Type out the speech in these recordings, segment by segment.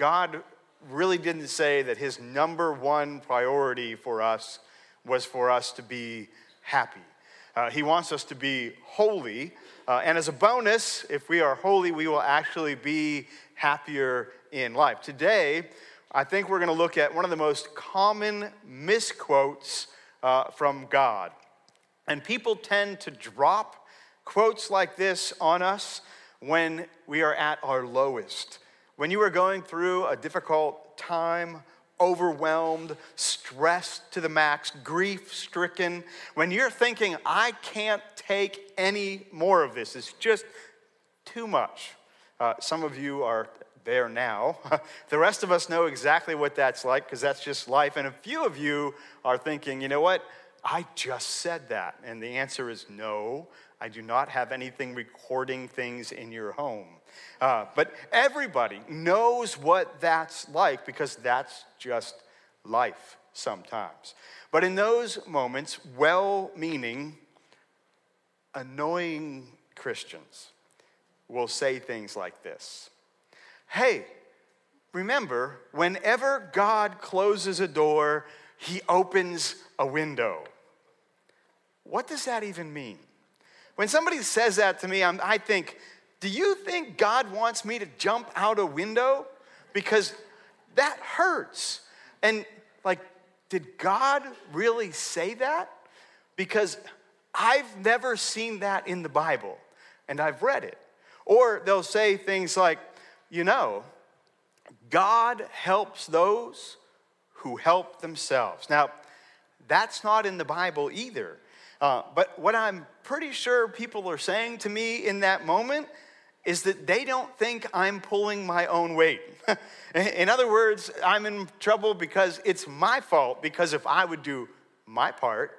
God really didn't say that his number one priority for us was for us to be happy. Uh, he wants us to be holy. Uh, and as a bonus, if we are holy, we will actually be happier in life. Today, I think we're going to look at one of the most common misquotes uh, from God. And people tend to drop quotes like this on us when we are at our lowest. When you are going through a difficult time, overwhelmed, stressed to the max, grief stricken, when you're thinking, I can't take any more of this, it's just too much. Uh, some of you are there now. the rest of us know exactly what that's like because that's just life. And a few of you are thinking, you know what? I just said that. And the answer is no, I do not have anything recording things in your home. Uh, but everybody knows what that's like because that's just life sometimes. But in those moments, well meaning, annoying Christians will say things like this Hey, remember, whenever God closes a door, he opens a window. What does that even mean? When somebody says that to me, I'm, i think, do you think God wants me to jump out a window? Because that hurts. And like, did God really say that? Because I've never seen that in the Bible and I've read it. Or they'll say things like, you know, God helps those who help themselves. Now, that's not in the Bible either. Uh, but what I'm pretty sure people are saying to me in that moment is that they don't think I'm pulling my own weight. in other words, I'm in trouble because it's my fault, because if I would do my part,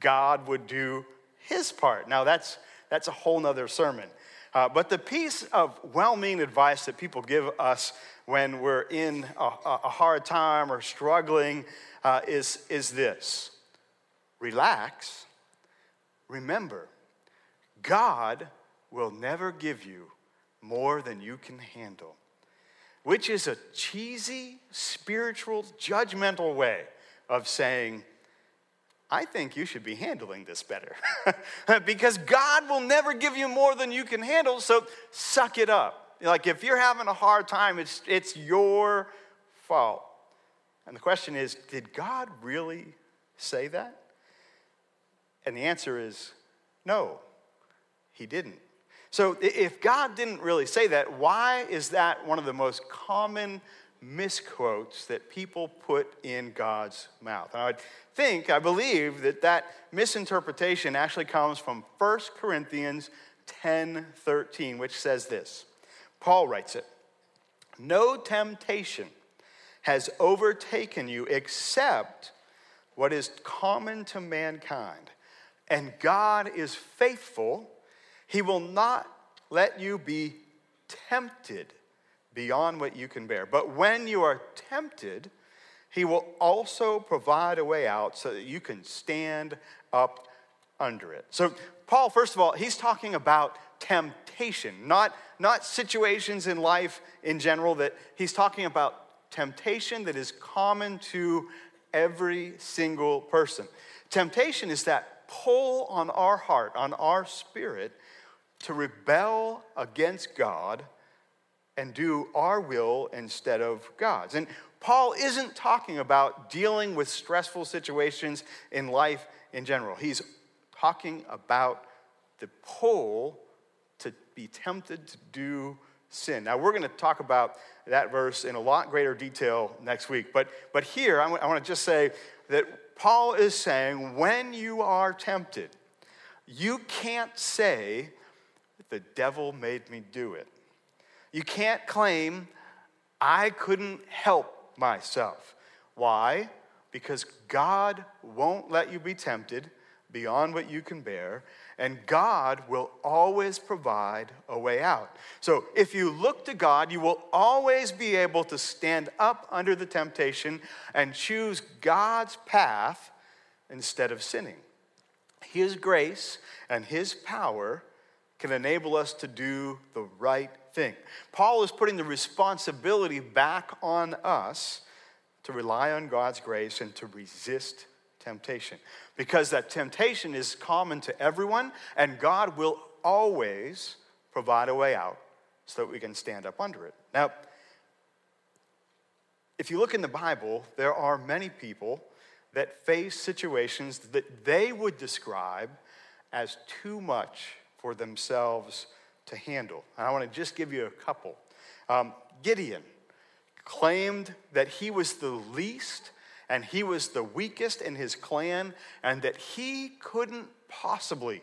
God would do his part. Now, that's, that's a whole nother sermon. Uh, but the piece of well meaning advice that people give us when we're in a, a hard time or struggling uh, is, is this. Relax, remember, God will never give you more than you can handle, which is a cheesy, spiritual, judgmental way of saying, I think you should be handling this better. because God will never give you more than you can handle, so suck it up. Like if you're having a hard time, it's, it's your fault. And the question is did God really say that? And the answer is no, he didn't. So if God didn't really say that, why is that one of the most common misquotes that people put in God's mouth. And I think, I believe that that misinterpretation actually comes from 1 Corinthians 10 13, which says this. Paul writes it No temptation has overtaken you except what is common to mankind. And God is faithful, He will not let you be tempted beyond what you can bear. But when you are tempted, he will also provide a way out so that you can stand up under it. So, Paul, first of all, he's talking about temptation, not, not situations in life in general, that he's talking about temptation that is common to every single person. Temptation is that pull on our heart, on our spirit, to rebel against God and do our will instead of God's. And Paul isn't talking about dealing with stressful situations in life in general. He's talking about the pull to be tempted to do sin. Now, we're going to talk about that verse in a lot greater detail next week. But, but here, I want to just say that Paul is saying when you are tempted, you can't say, the devil made me do it. You can't claim, I couldn't help myself. Why? Because God won't let you be tempted beyond what you can bear, and God will always provide a way out. So if you look to God, you will always be able to stand up under the temptation and choose God's path instead of sinning. His grace and His power can enable us to do the right thing. Paul is putting the responsibility back on us to rely on God's grace and to resist temptation. Because that temptation is common to everyone, and God will always provide a way out so that we can stand up under it. Now, if you look in the Bible, there are many people that face situations that they would describe as too much for themselves to handle. And I want to just give you a couple. Um, Gideon claimed that he was the least and he was the weakest in his clan and that he couldn't possibly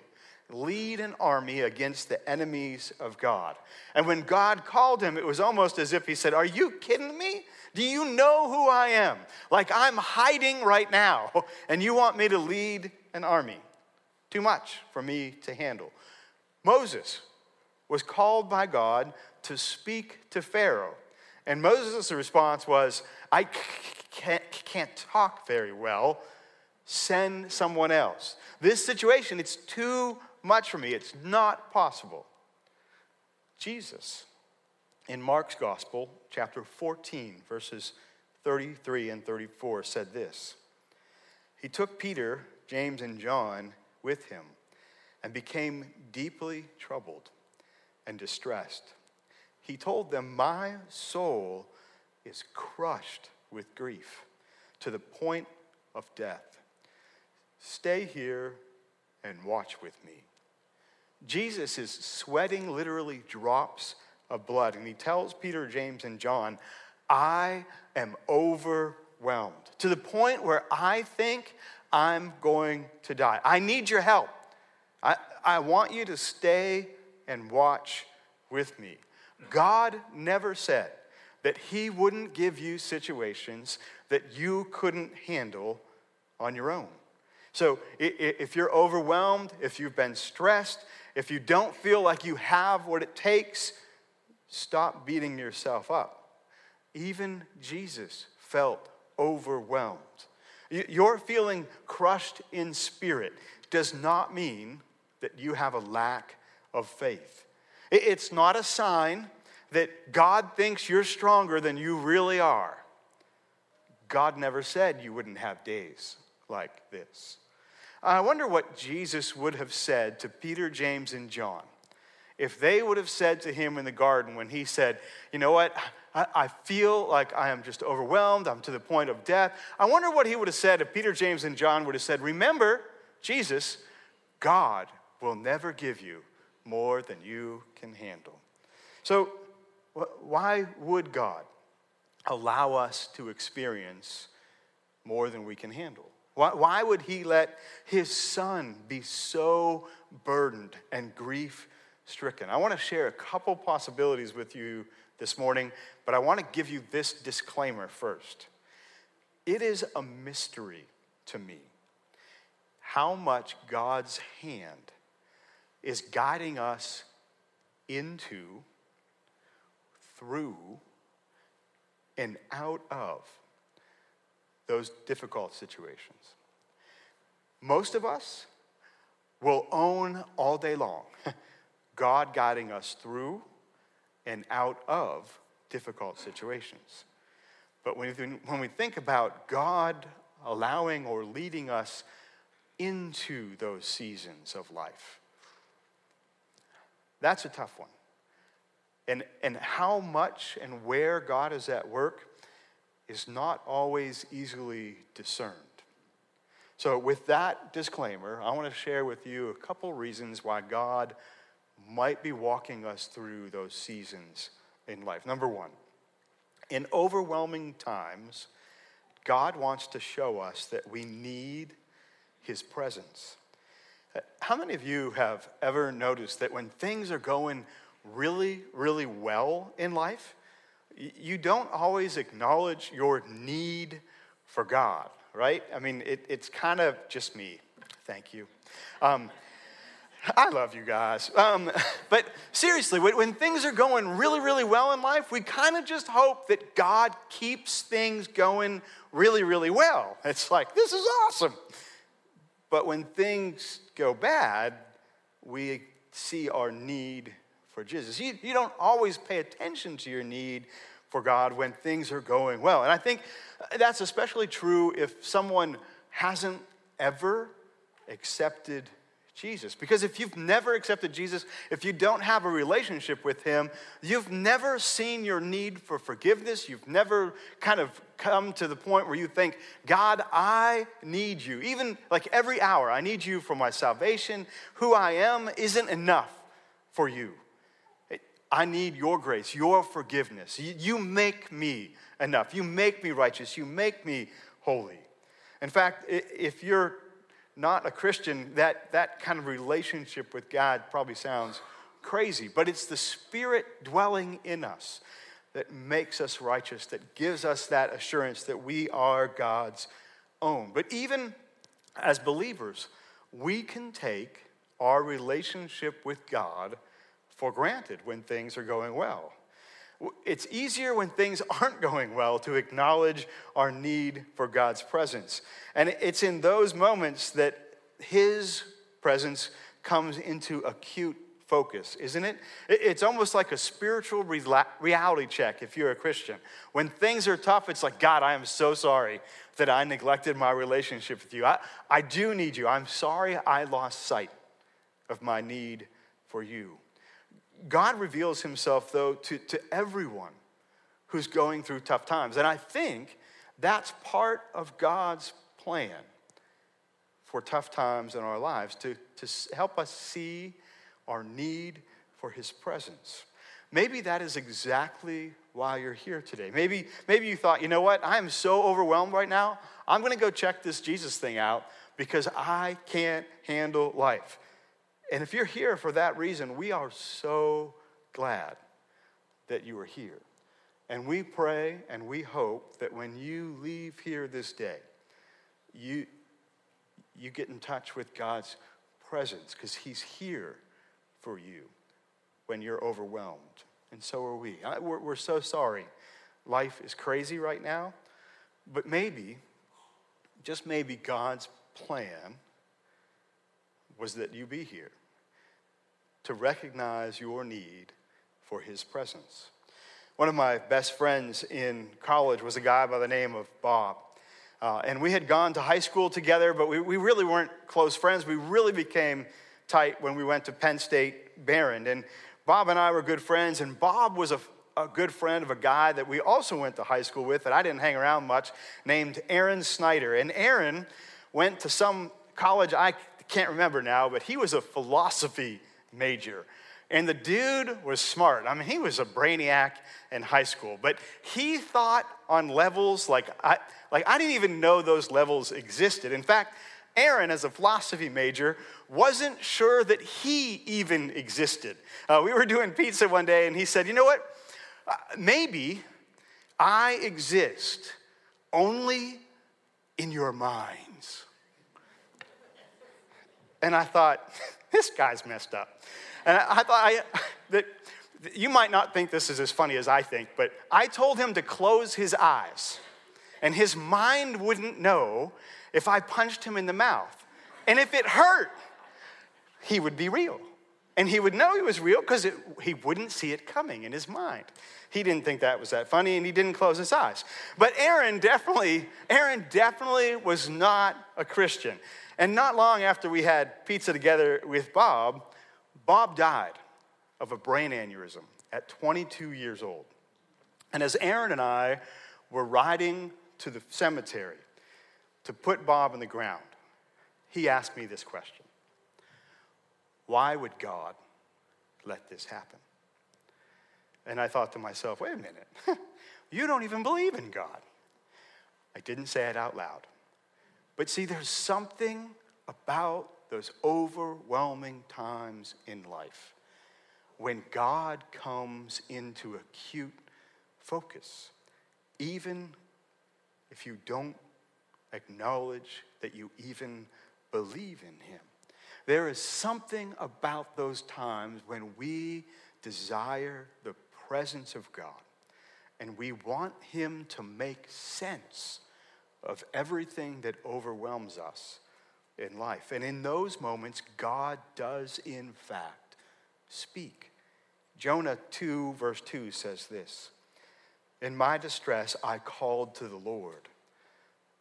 lead an army against the enemies of God. And when God called him, it was almost as if he said, Are you kidding me? Do you know who I am? Like I'm hiding right now, and you want me to lead an army. Too much for me to handle. Moses was called by God to speak to Pharaoh. And Moses' response was, I can't, can't talk very well. Send someone else. This situation, it's too much for me. It's not possible. Jesus, in Mark's Gospel, chapter 14, verses 33 and 34, said this He took Peter, James, and John with him and became deeply troubled and distressed. He told them, My soul is crushed with grief to the point of death. Stay here and watch with me. Jesus is sweating literally drops of blood, and he tells Peter, James, and John, I am overwhelmed to the point where I think I'm going to die. I need your help. I, I want you to stay and watch with me. God never said that He wouldn't give you situations that you couldn't handle on your own. So if you're overwhelmed, if you've been stressed, if you don't feel like you have what it takes, stop beating yourself up. Even Jesus felt overwhelmed. Your feeling crushed in spirit does not mean that you have a lack of faith. It's not a sign that God thinks you're stronger than you really are. God never said you wouldn't have days like this. I wonder what Jesus would have said to Peter, James, and John if they would have said to him in the garden when he said, You know what? I, feel like I am just overwhelmed. I'm to the point of death. I wonder what he would have said if Peter, James, and John would have said, Remember, Jesus, God will never give you more than you can handle. So, why would God allow us to experience more than we can handle? Why, why would He let His Son be so burdened and grief stricken? I want to share a couple possibilities with you this morning, but I want to give you this disclaimer first. It is a mystery to me how much God's hand is guiding us into, through, and out of those difficult situations. Most of us will own all day long God guiding us through and out of difficult situations. But when, when we think about God allowing or leading us into those seasons of life, that's a tough one. And, and how much and where God is at work is not always easily discerned. So, with that disclaimer, I want to share with you a couple reasons why God might be walking us through those seasons in life. Number one, in overwhelming times, God wants to show us that we need His presence. How many of you have ever noticed that when things are going really, really well in life, you don't always acknowledge your need for God, right? I mean, it, it's kind of just me. Thank you. Um, I love you guys. Um, but seriously, when, when things are going really, really well in life, we kind of just hope that God keeps things going really, really well. It's like, this is awesome. But when things go bad, we see our need for Jesus. You, you don't always pay attention to your need for God when things are going well. And I think uh, that's especially true if someone hasn't ever accepted Jesus. Because if you've never accepted Jesus, if you don't have a relationship with Him, you've never seen your need for forgiveness. You've never kind of come to the point where you think, God, I need you. Even like every hour, I need you for my salvation. Who I am isn't enough for you. I need your grace, your forgiveness. You make me enough. You make me righteous. You make me holy. In fact, if you're not a Christian, that, that kind of relationship with God probably sounds crazy, but it's the Spirit dwelling in us that makes us righteous, that gives us that assurance that we are God's own. But even as believers, we can take our relationship with God for granted when things are going well. It's easier when things aren't going well to acknowledge our need for God's presence. And it's in those moments that His presence comes into acute focus, isn't it? It's almost like a spiritual reality check if you're a Christian. When things are tough, it's like, God, I am so sorry that I neglected my relationship with you. I, I do need you. I'm sorry I lost sight of my need for you. God reveals himself, though, to, to everyone who's going through tough times. And I think that's part of God's plan for tough times in our lives to, to help us see our need for his presence. Maybe that is exactly why you're here today. Maybe, maybe you thought, you know what, I am so overwhelmed right now, I'm gonna go check this Jesus thing out because I can't handle life. And if you're here for that reason, we are so glad that you are here. And we pray and we hope that when you leave here this day, you, you get in touch with God's presence because He's here for you when you're overwhelmed. And so are we. We're, we're so sorry. Life is crazy right now, but maybe, just maybe, God's plan was that you be here to recognize your need for his presence. One of my best friends in college was a guy by the name of Bob. Uh, and we had gone to high school together, but we, we really weren't close friends. We really became tight when we went to Penn State Behrend. And Bob and I were good friends, and Bob was a, a good friend of a guy that we also went to high school with that I didn't hang around much, named Aaron Snyder. And Aaron went to some college I can't remember now, but he was a philosophy major. And the dude was smart. I mean, he was a brainiac in high school, but he thought on levels like I, like I didn't even know those levels existed. In fact, Aaron, as a philosophy major, wasn't sure that he even existed. Uh, we were doing pizza one day, and he said, You know what? Uh, maybe I exist only in your minds. And I thought, this guy's messed up. And I, thought I, that you might not think this is as funny as I think, but I told him to close his eyes, and his mind wouldn't know if I punched him in the mouth. And if it hurt, he would be real. And he would know he was real because he wouldn't see it coming in his mind. He didn't think that was that funny and he didn't close his eyes. But Aaron definitely, Aaron definitely was not a Christian. And not long after we had pizza together with Bob, Bob died of a brain aneurysm at 22 years old. And as Aaron and I were riding to the cemetery to put Bob in the ground, he asked me this question Why would God let this happen? And I thought to myself, wait a minute, you don't even believe in God. I didn't say it out loud. But see, there's something about those overwhelming times in life when God comes into acute focus, even if you don't acknowledge that you even believe in Him. There is something about those times when we desire the presence of God and we want Him to make sense of everything that overwhelms us in life. And in those moments, God does, in fact, speak Jonah 2, verse 2 says this In my distress, I called to the Lord,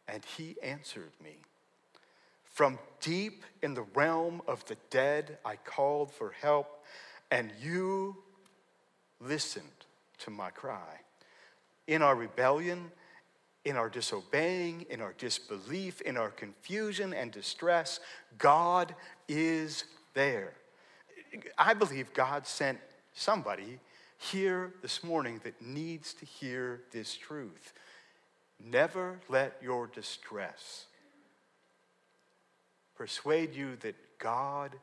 and he answered me. From deep in the realm of the dead, I called for help, and you listened to my cry. In our rebellion, in our disobeying, in our disbelief, in our confusion and distress, God is there. I believe God sent somebody here this morning that needs to hear this truth. Never let your distress persuade you that God's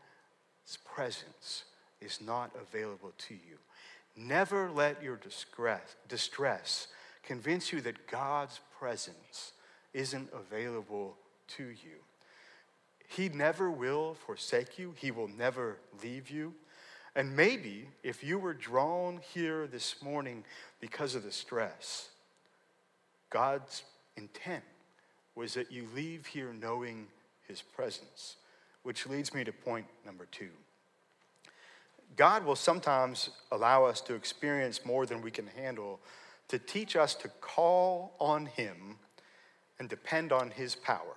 presence is not available to you. Never let your distress, distress convince you that God's presence isn't available to you. He never will forsake you, He will never leave you. And maybe if you were drawn here this morning because of the stress, God's intent was that you leave here knowing his presence, which leads me to point number two. God will sometimes allow us to experience more than we can handle to teach us to call on him and depend on his power.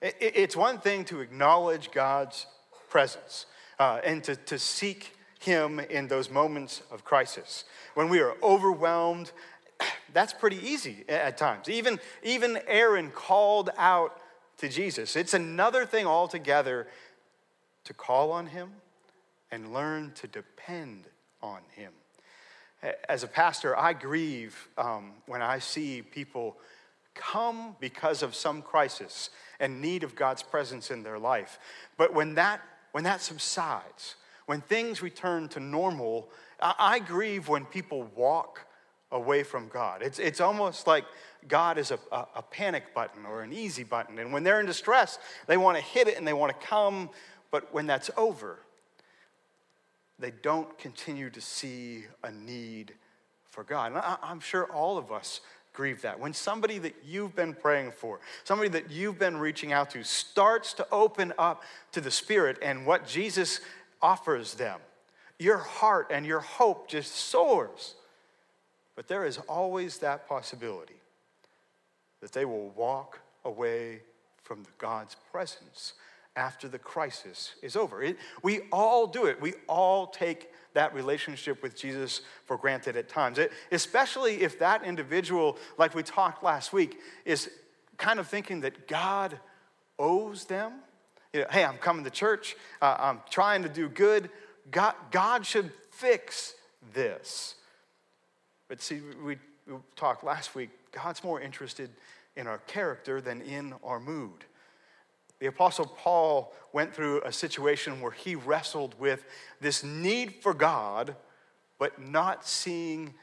It's one thing to acknowledge God's presence uh, and to, to seek him in those moments of crisis. When we are overwhelmed, that's pretty easy at times. Even, even Aaron called out to Jesus. It's another thing altogether to call on him and learn to depend on him. As a pastor, I grieve um, when I see people come because of some crisis and need of God's presence in their life. But when that, when that subsides, when things return to normal, I, I grieve when people walk away from God. It's, it's almost like God is a, a, a, panic button or an easy button. And when they're in distress, they want to hit it and they want to come. But when that's over, they don't continue to see a need for God. And I, I'm sure all of us grieve that. When somebody that you've been praying for, somebody that you've been reaching out to, starts to open up to the Spirit and what Jesus offers them, your heart and your hope just soars. But there is always that possibility that they will walk away from God's presence after the crisis is over. It, we all do it. We all take that relationship with Jesus for granted at times, it, especially if that individual, like we talked last week, is kind of thinking that God owes them. You know, hey, I'm coming to church, uh, I'm trying to do good. God, God should fix this. But see, we, we talked last week, God's more interested in our character than in our mood. The Apostle Paul went through a situation where he wrestled with this need for God, but not seeing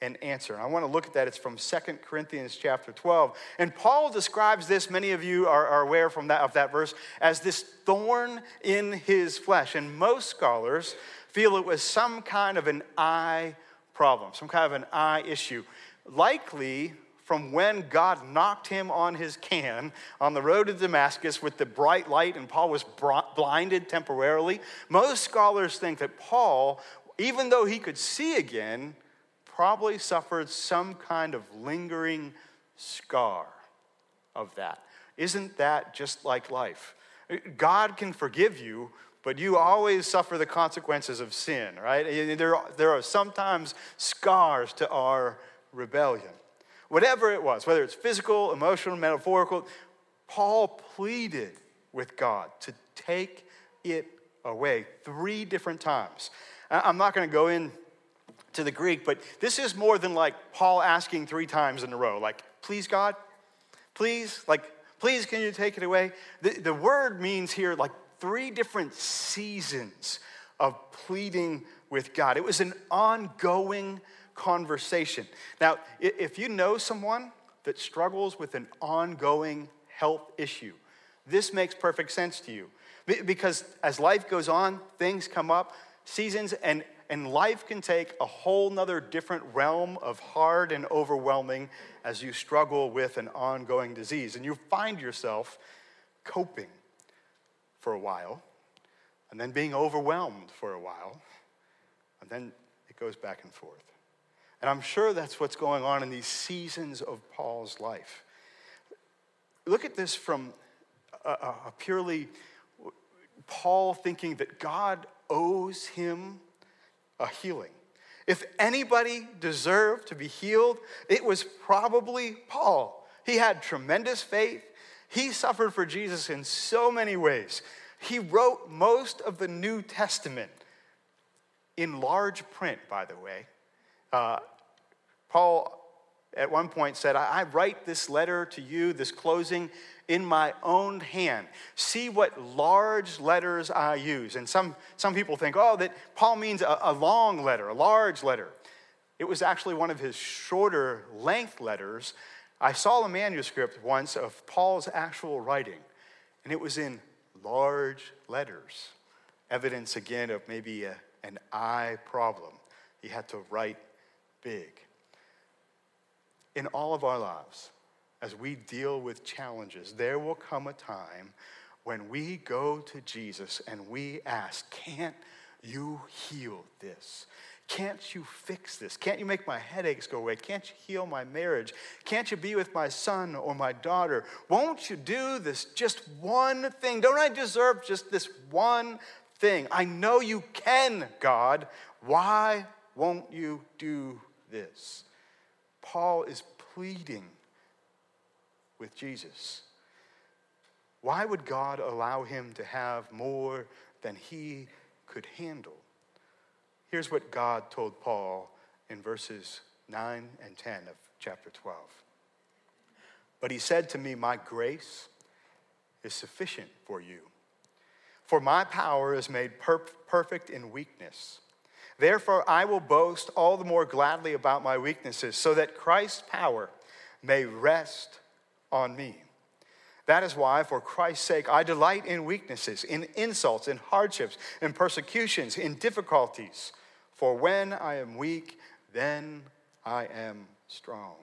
an answer. I want to look at that. It's from Second Corinthians chapter 12. And Paul describes this, many of you are, are aware from that, of that verse, as this thorn in his flesh. And most scholars feel it was some kind of an eye problem, some kind of an eye issue. Likely from when God knocked him on his can on the road to Damascus with the bright light, and Paul was blinded temporarily. Most scholars think that Paul, even though he could see again, probably suffered some kind of lingering scar of that. Isn't that just like life? God can forgive you, but you always suffer the consequences of sin, right? There, there are sometimes scars to our rebellion. Whatever it was, whether it's physical, emotional, metaphorical, Paul pleaded with God to take it away three different times. I'm not going to go in to the Greek, but this is more than like Paul asking three times in a row, like, please, God, please, like, please, can you take it away? The, the word means here like three different seasons of pleading with God. It was an ongoing conversation. Now, if you know someone that struggles with an ongoing health issue, this makes perfect sense to you. Because as life goes on, things come up, seasons, and, and life can take a whole nother different realm of hard and overwhelming as you struggle with an ongoing disease. And you find yourself coping for a while, and then being overwhelmed for a while, and then it goes back and forth. And I'm sure that's what's going on in these seasons of Paul's life. Look at this from a, a purely Paul thinking that God owes him a healing. If anybody deserved to be healed, it was probably Paul. He had tremendous faith. He suffered for Jesus in so many ways. He wrote most of the New Testament in large print, by the way. Uh, Paul at one point said, I, write this letter to you, this closing, in my own hand. See what large letters I use. And some, some people think, oh, that Paul means a, a long letter, a large letter. It was actually one of his shorter length letters. I saw a manuscript once of Paul's actual writing, and it was in large letters. Evidence again of maybe a, an eye problem. He had to write big in all of our lives, as we deal with challenges, there will come a time when we go to Jesus and we ask, Can't you heal this? Can't you fix this? Can't you make my headaches go away? Can't you heal my marriage? Can't you be with my son or my daughter? Won't you do this just one thing? Don't I deserve just this one thing? I know you can, God. Why won't you do this? Paul is pleading with Jesus. Why would God allow him to have more than he could handle? Here's what God told Paul in verses 9 and 10 of chapter 12. But he said to me, My grace is sufficient for you, for my power is made per- perfect in weakness. Therefore, I will boast all the more gladly about my weaknesses, so that Christ's power may rest on me. That is why, for Christ's sake, I delight in weaknesses, in insults, in hardships, in persecutions, in difficulties. For when I am weak, then I am strong.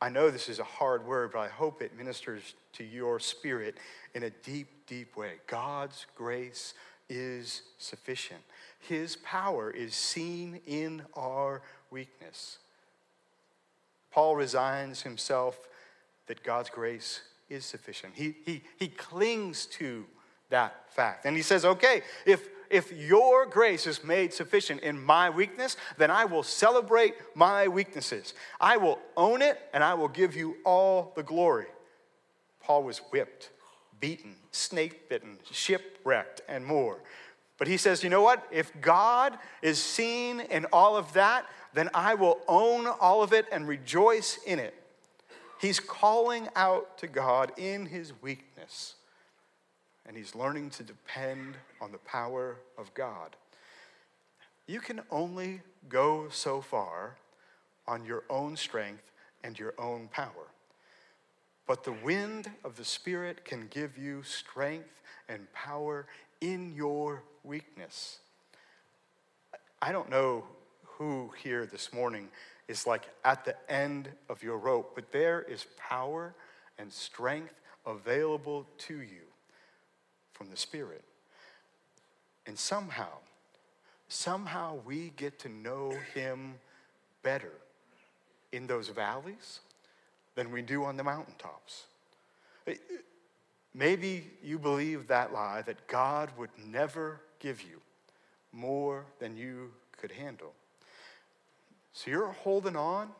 I know this is a hard word, but I hope it ministers to your spirit in a deep, deep way. God's grace is sufficient. His power is seen in our weakness. Paul resigns himself that God's grace is sufficient. He, he, he clings to that fact. And he says, okay, if, if your grace is made sufficient in my weakness, then I will celebrate my weaknesses. I will own it and I will give you all the glory. Paul was whipped, beaten, snake bitten, shipwrecked, and more. But he says, you know what? If God is seen in all of that, then I will own all of it and rejoice in it. He's calling out to God in his weakness, and he's learning to depend on the power of God. You can only go so far on your own strength and your own power. But the wind of the Spirit can give you strength and power in your weakness. I don't know who here this morning is like at the end of your rope, but there is power and strength available to you from the Spirit. And somehow, somehow we get to know Him better in those valleys than we do on the mountaintops. Maybe you believe that lie that God would never give you more than you could handle. So you're holding on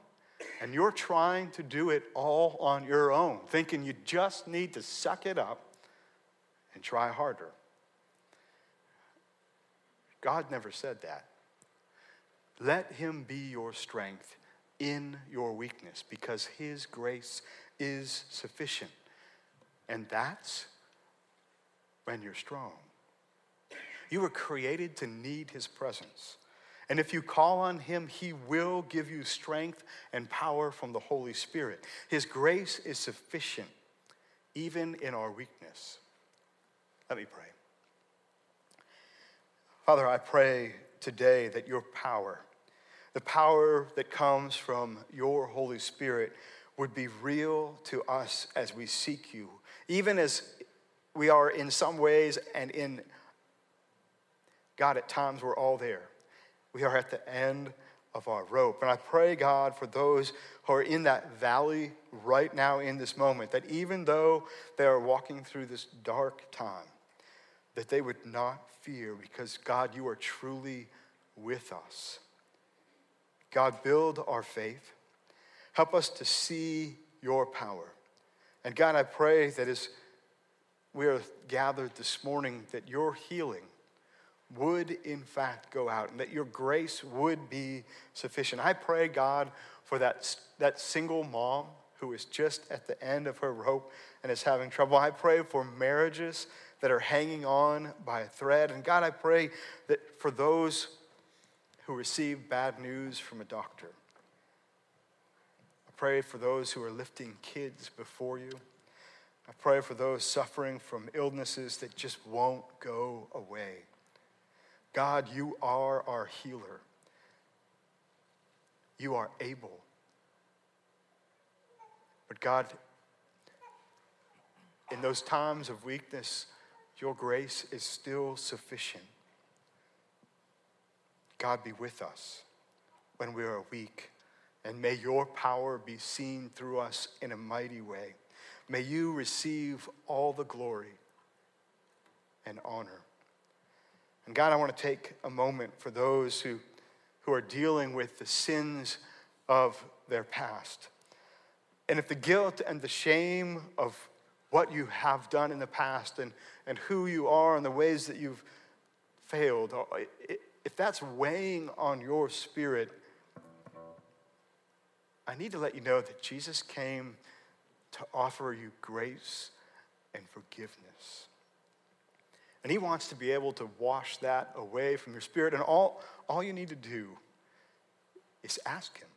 and you're trying to do it all on your own, thinking you just need to suck it up and try harder. God never said that. Let Him be your strength in your weakness because His grace is sufficient. And that's when you're strong. You were created to need his presence. And if you call on him, he will give you strength and power from the Holy Spirit. His grace is sufficient even in our weakness. Let me pray. Father, I pray today that your power, the power that comes from your Holy Spirit, would be real to us as we seek you even as we are in some ways and in God, at times we're all there. We are at the end of our rope. And I pray, God, for those who are in that valley right now in this moment, that even though they are walking through this dark time, that they would not fear because, God, you are truly with us. God, build our faith. Help us to see your power. And God, I pray that as we are gathered this morning, that your healing would in fact go out and that your grace would be sufficient. I pray, God, for that, that single mom who is just at the end of her rope and is having trouble. I pray for marriages that are hanging on by a thread. And God, I pray that for those who receive bad news from a doctor, I pray for those who are lifting kids before you. I pray for those suffering from illnesses that just won't go away. God, you are our healer. You are able. But God, in those times of weakness, your grace is still sufficient. God be with us when we are weak, and may your power be seen through us in a mighty way. May you receive all the glory and honor. And God, I want to take a moment for those who, who are dealing with the sins of their past. And if the guilt and the shame of what you have done in the past and, and who you are and the ways that you've failed, uh, if that's weighing on your spirit, I need to let you know that Jesus came to offer you grace and forgiveness. And He wants to be able to wash that away from your spirit. And all, all you need to do is ask Him.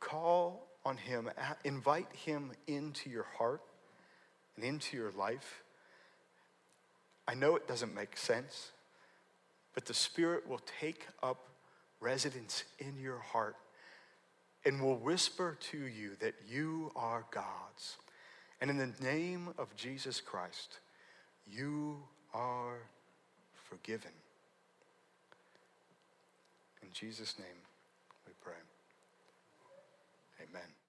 Call on Him, invite Him into your heart and into your life. I know it doesn't make sense, but the Spirit will take up residence in your heart and will whisper to you that you are God's. And in the name of Jesus Christ, you are forgiven. In Jesus' name we pray. Amen.